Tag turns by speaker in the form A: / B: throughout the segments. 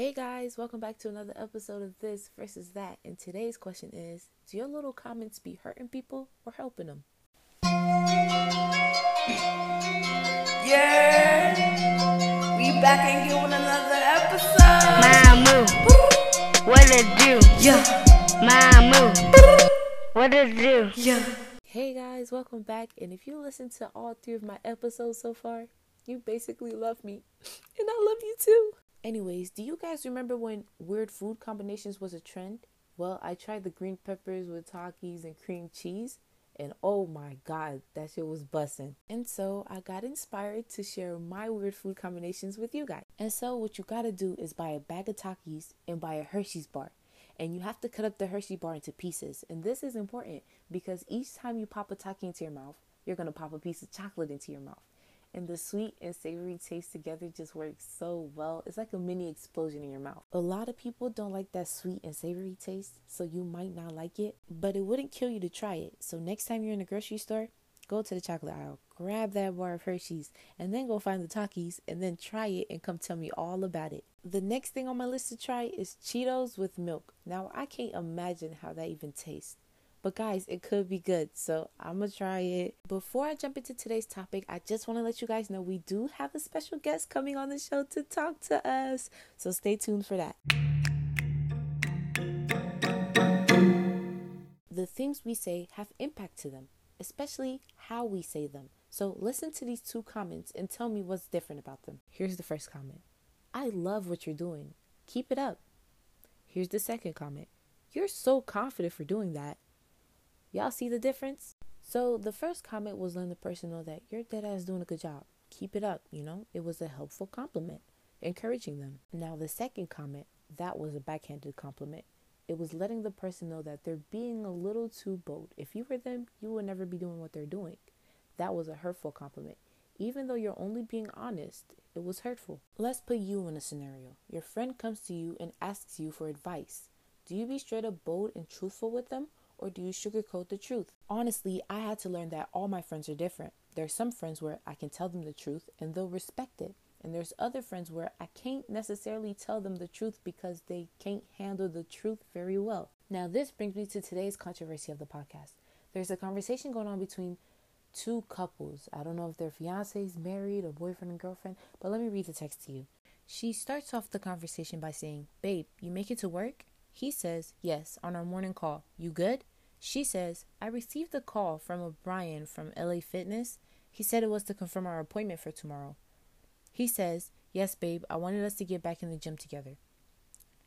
A: Hey guys, welcome back to another episode of This versus That. And today's question is Do your little comments be hurting people or helping them?
B: Yeah, we back and get with another episode.
C: Mamu, what it do?
B: Yeah,
C: Mamu, what it do?
B: yeah.
A: Hey guys, welcome back. And if you listen to all three of my episodes so far, you basically love me. And I love you too. Anyways, do you guys remember when weird food combinations was a trend? Well, I tried the green peppers with Takis and cream cheese, and oh my god, that shit was bussin'. And so I got inspired to share my weird food combinations with you guys. And so what you gotta do is buy a bag of Takis and buy a Hershey's bar. And you have to cut up the Hershey bar into pieces. And this is important because each time you pop a Taki into your mouth, you're gonna pop a piece of chocolate into your mouth and the sweet and savory taste together just works so well. It's like a mini explosion in your mouth. A lot of people don't like that sweet and savory taste, so you might not like it, but it wouldn't kill you to try it. So next time you're in the grocery store, go to the chocolate aisle, grab that bar of Hershey's, and then go find the Takis and then try it and come tell me all about it. The next thing on my list to try is Cheetos with milk. Now, I can't imagine how that even tastes. But guys, it could be good. So I'm going to try it. Before I jump into today's topic, I just want to let you guys know we do have a special guest coming on the show to talk to us. So stay tuned for that. The things we say have impact to them, especially how we say them. So listen to these two comments and tell me what's different about them. Here's the first comment I love what you're doing. Keep it up. Here's the second comment You're so confident for doing that. Y'all see the difference? So the first comment was letting the person know that your dead ass doing a good job. Keep it up, you know? It was a helpful compliment, encouraging them. Now the second comment, that was a backhanded compliment. It was letting the person know that they're being a little too bold. If you were them, you would never be doing what they're doing. That was a hurtful compliment. Even though you're only being honest, it was hurtful. Let's put you in a scenario. Your friend comes to you and asks you for advice. Do you be straight up bold and truthful with them? Or do you sugarcoat the truth? Honestly, I had to learn that all my friends are different. There's some friends where I can tell them the truth and they'll respect it. And there's other friends where I can't necessarily tell them the truth because they can't handle the truth very well. Now, this brings me to today's controversy of the podcast. There's a conversation going on between two couples. I don't know if they're fiancés, married, or boyfriend and girlfriend, but let me read the text to you. She starts off the conversation by saying, Babe, you make it to work? He says, Yes, on our morning call. You good? She says, I received a call from O'Brien from LA Fitness. He said it was to confirm our appointment for tomorrow. He says, Yes, babe, I wanted us to get back in the gym together.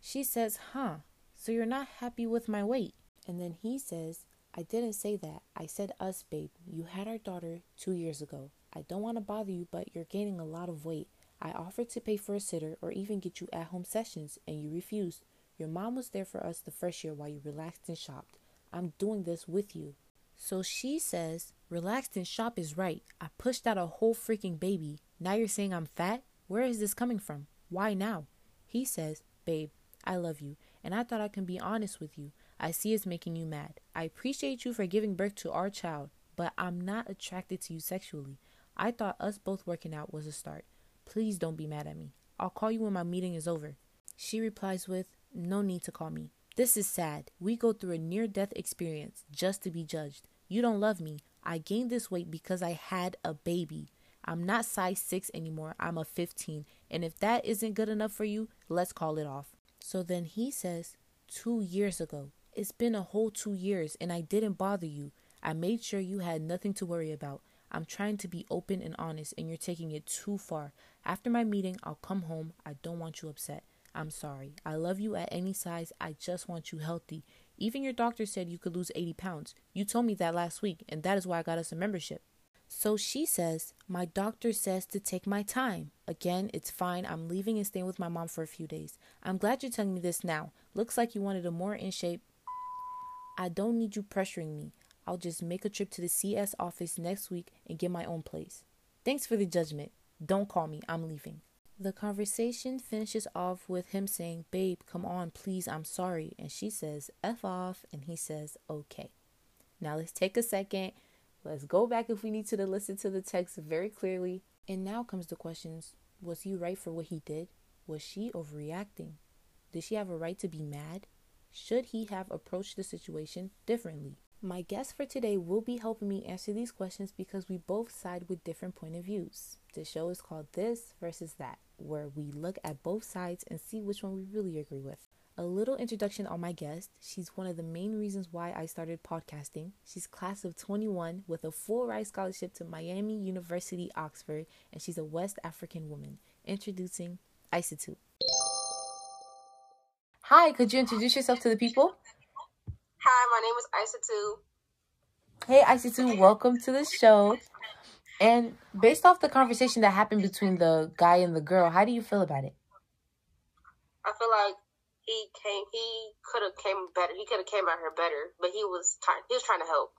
A: She says, Huh, so you're not happy with my weight? And then he says, I didn't say that. I said us, babe. You had our daughter two years ago. I don't want to bother you, but you're gaining a lot of weight. I offered to pay for a sitter or even get you at home sessions, and you refused. Your mom was there for us the first year while you relaxed and shopped. I'm doing this with you. So she says, Relaxed and shop is right. I pushed out a whole freaking baby. Now you're saying I'm fat? Where is this coming from? Why now? He says, Babe, I love you, and I thought I can be honest with you. I see it's making you mad. I appreciate you for giving birth to our child, but I'm not attracted to you sexually. I thought us both working out was a start. Please don't be mad at me. I'll call you when my meeting is over. She replies with, No need to call me. This is sad. We go through a near death experience just to be judged. You don't love me. I gained this weight because I had a baby. I'm not size 6 anymore. I'm a 15. And if that isn't good enough for you, let's call it off. So then he says, Two years ago. It's been a whole two years and I didn't bother you. I made sure you had nothing to worry about. I'm trying to be open and honest and you're taking it too far. After my meeting, I'll come home. I don't want you upset. I'm sorry. I love you at any size. I just want you healthy. Even your doctor said you could lose 80 pounds. You told me that last week, and that is why I got us a membership. So she says, My doctor says to take my time. Again, it's fine. I'm leaving and staying with my mom for a few days. I'm glad you're telling me this now. Looks like you wanted a more in shape. I don't need you pressuring me. I'll just make a trip to the CS office next week and get my own place. Thanks for the judgment. Don't call me. I'm leaving. The conversation finishes off with him saying, Babe, come on, please, I'm sorry. And she says, F off. And he says, Okay. Now let's take a second. Let's go back if we need to to listen to the text very clearly. And now comes the questions Was he right for what he did? Was she overreacting? Did she have a right to be mad? Should he have approached the situation differently? My guest for today will be helping me answer these questions because we both side with different point of views. The show is called This versus That, where we look at both sides and see which one we really agree with. A little introduction on my guest. She's one of the main reasons why I started podcasting. She's class of 21 with a full ride scholarship to Miami University, Oxford, and she's a West African woman. Introducing Isatu. Hi, could you introduce yourself to the people?
D: Hi, my name is Isatu.
A: Hey, Isatu, welcome to the show. And based off the conversation that happened between the guy and the girl, how do you feel about it?
D: I feel like he came. He could have came better. He could have came at her better, but he was trying. He was trying to help.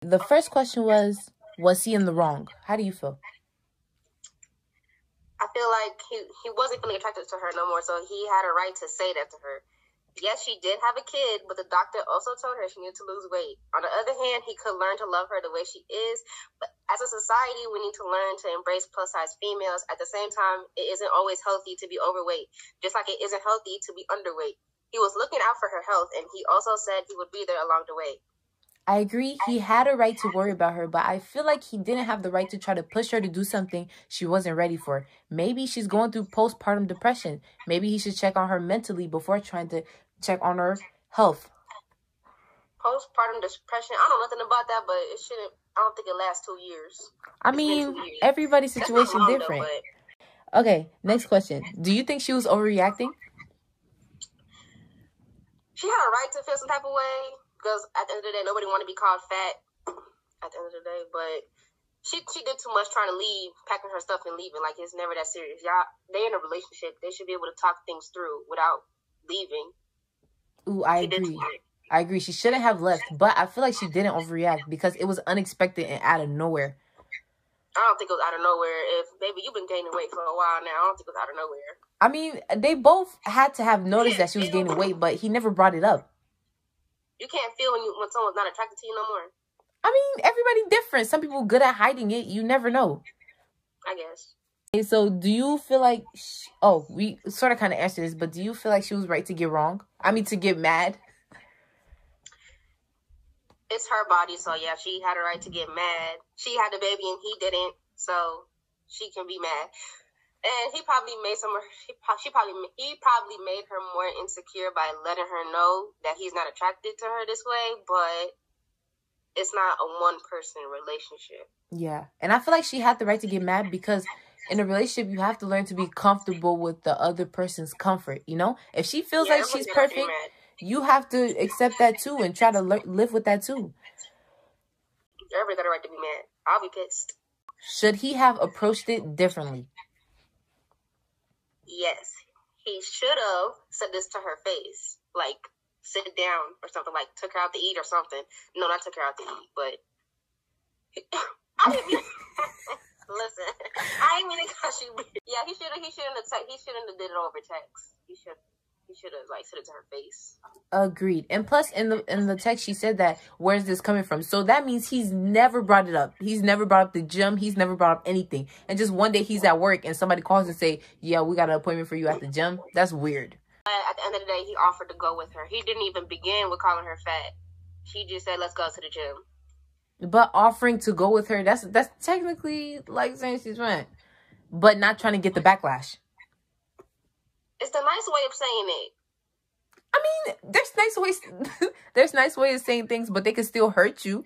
A: The first question was, was he in the wrong? How do you feel?
D: I feel like he he wasn't feeling attracted to her no more, so he had a right to say that to her. Yes, she did have a kid, but the doctor also told her she needed to lose weight. On the other hand, he could learn to love her the way she is. But as a society, we need to learn to embrace plus size females. At the same time, it isn't always healthy to be overweight, just like it isn't healthy to be underweight. He was looking out for her health, and he also said he would be there along the way.
A: I agree. He had a right to worry about her, but I feel like he didn't have the right to try to push her to do something she wasn't ready for. Maybe she's going through postpartum depression. Maybe he should check on her mentally before trying to check on her health.
D: Postpartum depression, I don't know nothing about that, but it shouldn't. I don't think it lasts two years.
A: I
D: It's
A: mean,
D: years.
A: everybody's situation
D: though,
A: different.
D: but
A: Okay, next question. Do you think she was overreacting?
D: she had a right to feel some type of way because at the end of the day, nobody want to be called fat. At the end of the day, but she she did too much trying to leave, packing her stuff and leaving. Like it's never that serious. Y'all, they're in a relationship. They should be able to talk things through without leaving.
A: Ooh, I agree. I agree. She shouldn't have left, but I feel like she didn't overreact because it was unexpected and out of nowhere.
D: I don't think it was out of nowhere. If baby, you've been gaining weight for a while now. I don't think it was out of nowhere.
A: I mean, they both had to have noticed that she was gaining weight, but he never brought it up.
D: You can't feel when you when someone's not attracted to you no more.
A: I mean, everybody different. Some people good at hiding it. You never know.
D: I guess.
A: Okay, so do you feel like? Sh- oh, we sort of kind of answered this, but do you feel like she was right to get wrong? I mean, to get mad.
D: It's her body, so yeah, she had a right to get mad. She had the baby and he didn't, so she can be mad. And he probably made some. He, she probably he probably made her more insecure by letting her know that he's not attracted to her this way. But it's not a one person relationship.
A: Yeah, and I feel like she had the right to get mad because in a relationship you have to learn to be comfortable with the other person's comfort. You know, if she feels
D: Yeah,
A: like she's perfect, you have to accept that too and try to le- live with that too.
D: Everybody got a right to be mad. I'll be pissed.
A: Should he have approached it differently?
D: Yes, he should have said this to her face, like sit down or something, like took her out to eat or something. No, not took her out to eat, but I didn't. Listen, I didn't mean to call you. weird. Yeah, he should have. He shouldn't have. Te- he shouldn't have did it over text. He should. He should have like said it to her face.
A: Agreed. And plus, in the in the text, she said that where's this coming from? So that means he's never brought it up. He's never brought up the gym. He's never brought up anything. And just one day he's at work and somebody calls and say, "Yeah, we got an appointment for you at the gym." That's weird.
D: But at the end of the day, he offered to go with her. He didn't even begin with calling her fat. She just said, "Let's go to the gym."
A: But offering to go with her, that's that's technically like saying she's fat, but not trying to get the backlash.
D: It's the nice way of saying it.
A: I mean, there's nice ways. there's nice ways of saying things, but they can still hurt you.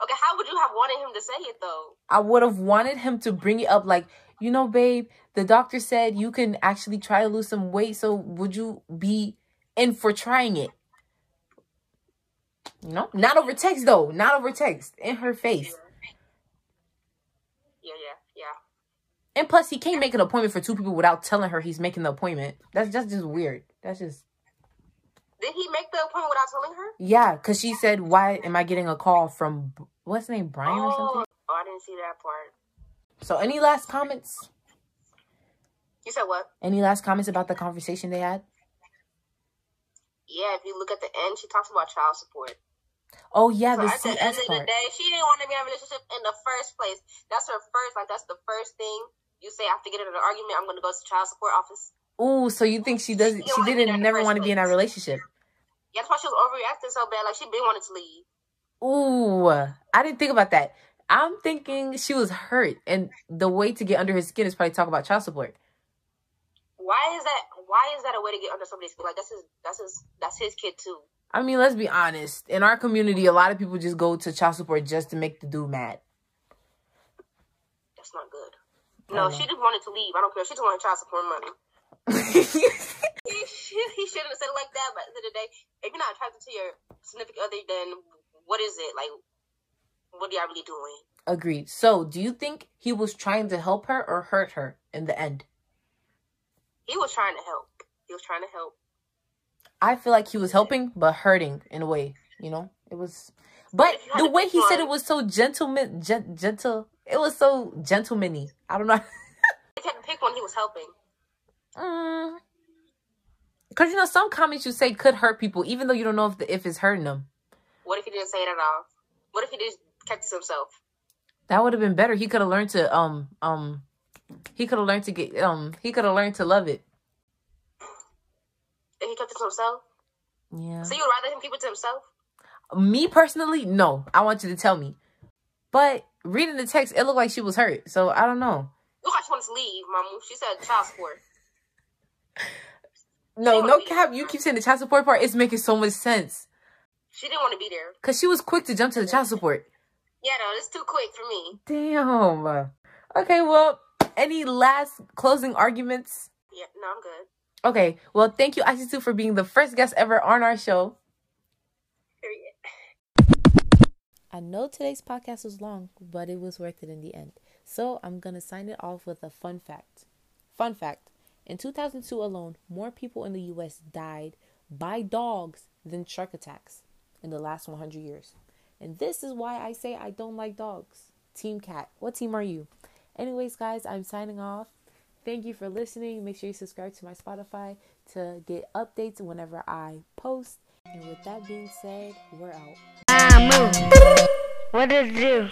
D: Okay, how would you have wanted him to say it though?
A: I would have wanted him to bring it up like, you know, babe, the doctor said you can actually try to lose some weight. So would you be in for trying it? You know, not over text though, not over text, in her face.
D: Yeah, yeah, yeah.
A: And plus, he can't make an appointment for two people without telling her he's making the appointment. That's just just weird. That's just
D: Did he make the appointment without telling her?
A: yeah. Cause she said, "Why am I getting a call from what's his name, Brian or
D: oh,
A: something?"
D: oh, I didn't see that part.
A: So, any last comments?
D: You said what?
A: Any last comments about the conversation they had?
D: Yeah, if you look at the end, she talks about child support.
A: Oh yeah,
D: So
A: the
D: at the end
A: CS
D: of the
A: part.
D: day, she didn't want to be in a relationship in the first place. That's her first, like that's the first thing you say after getting in an argument, I'm gonna go to child support office.
A: Ooh, so you think she doesn't? She
D: don't wanna be there
A: didn't never want to be in that relationship.
D: Yeah, that's why she was overreacting so bad. Like she been wanted to leave.
A: Ooh, I didn't think about that. I'm thinking she was hurt, and the way to get under his skin is probably talk about child support.
D: Why is that? Why is that a way to get under somebody's skin? Like that's his. That's his. That's his kid too.
A: I mean, let's be honest. In our community, a lot of people just go to child support just to make the dude mad.
D: That's not good. No, she just wanted to leave. I don't care. She just wanted child support money. He, should, he shouldn't have said it like that. But at the end of the day, if you're not attracted to your significant other, then what is it like? What are y'all really doing?
A: Agreed. So, do you think he was trying to help her or hurt her in the end?
D: He was trying to help. He was trying to help.
A: I feel like he was helping but hurting in a way. You know, it was. But
D: if you had
A: the way he said it was so gentleman, gen- gentle. It was so gentlemany. I don't know.
D: You had to pick one, he was helping.
A: Mm. Cause you know some comments you say could hurt people, even though you don't know if the, if it's hurting them.
D: What if he didn't say it at all? What if he just kept it to himself?
A: That would have been better. He could have learned to um um. He could have learned to get um. He could have learned to love it.
D: If he kept it to himself?
A: Yeah.
D: So you would rather him keep it to himself?
A: Me personally, no. I want you to tell me. But reading the text, it looked like she was hurt. So I don't know.
D: Look like she wanted to leave, Mamu. She said child support.
A: No, no cap. You keep saying the child support part. It's making so much sense.
D: She didn't want to be there.
A: Cause she was quick to jump to the child support.
D: Yeah, no, it's too quick for me.
A: Damn. Okay, well, any last closing arguments?
D: Yeah, no, I'm good.
A: Okay, well, thank you, Isatu, for being the first guest ever on our show. I know today's podcast was long, but it was worth it in the end. So I'm going to sign it off with a fun fact. Fun fact In 2002 alone, more people in the US died by dogs than shark attacks in the last 100 years. And this is why I say I don't like dogs. Team Cat. What team are you? Anyways, guys, I'm signing off. Thank you for listening. Make sure you subscribe to my Spotify to get updates whenever I post. And with that being said, we're out.
C: Mamu. What it do?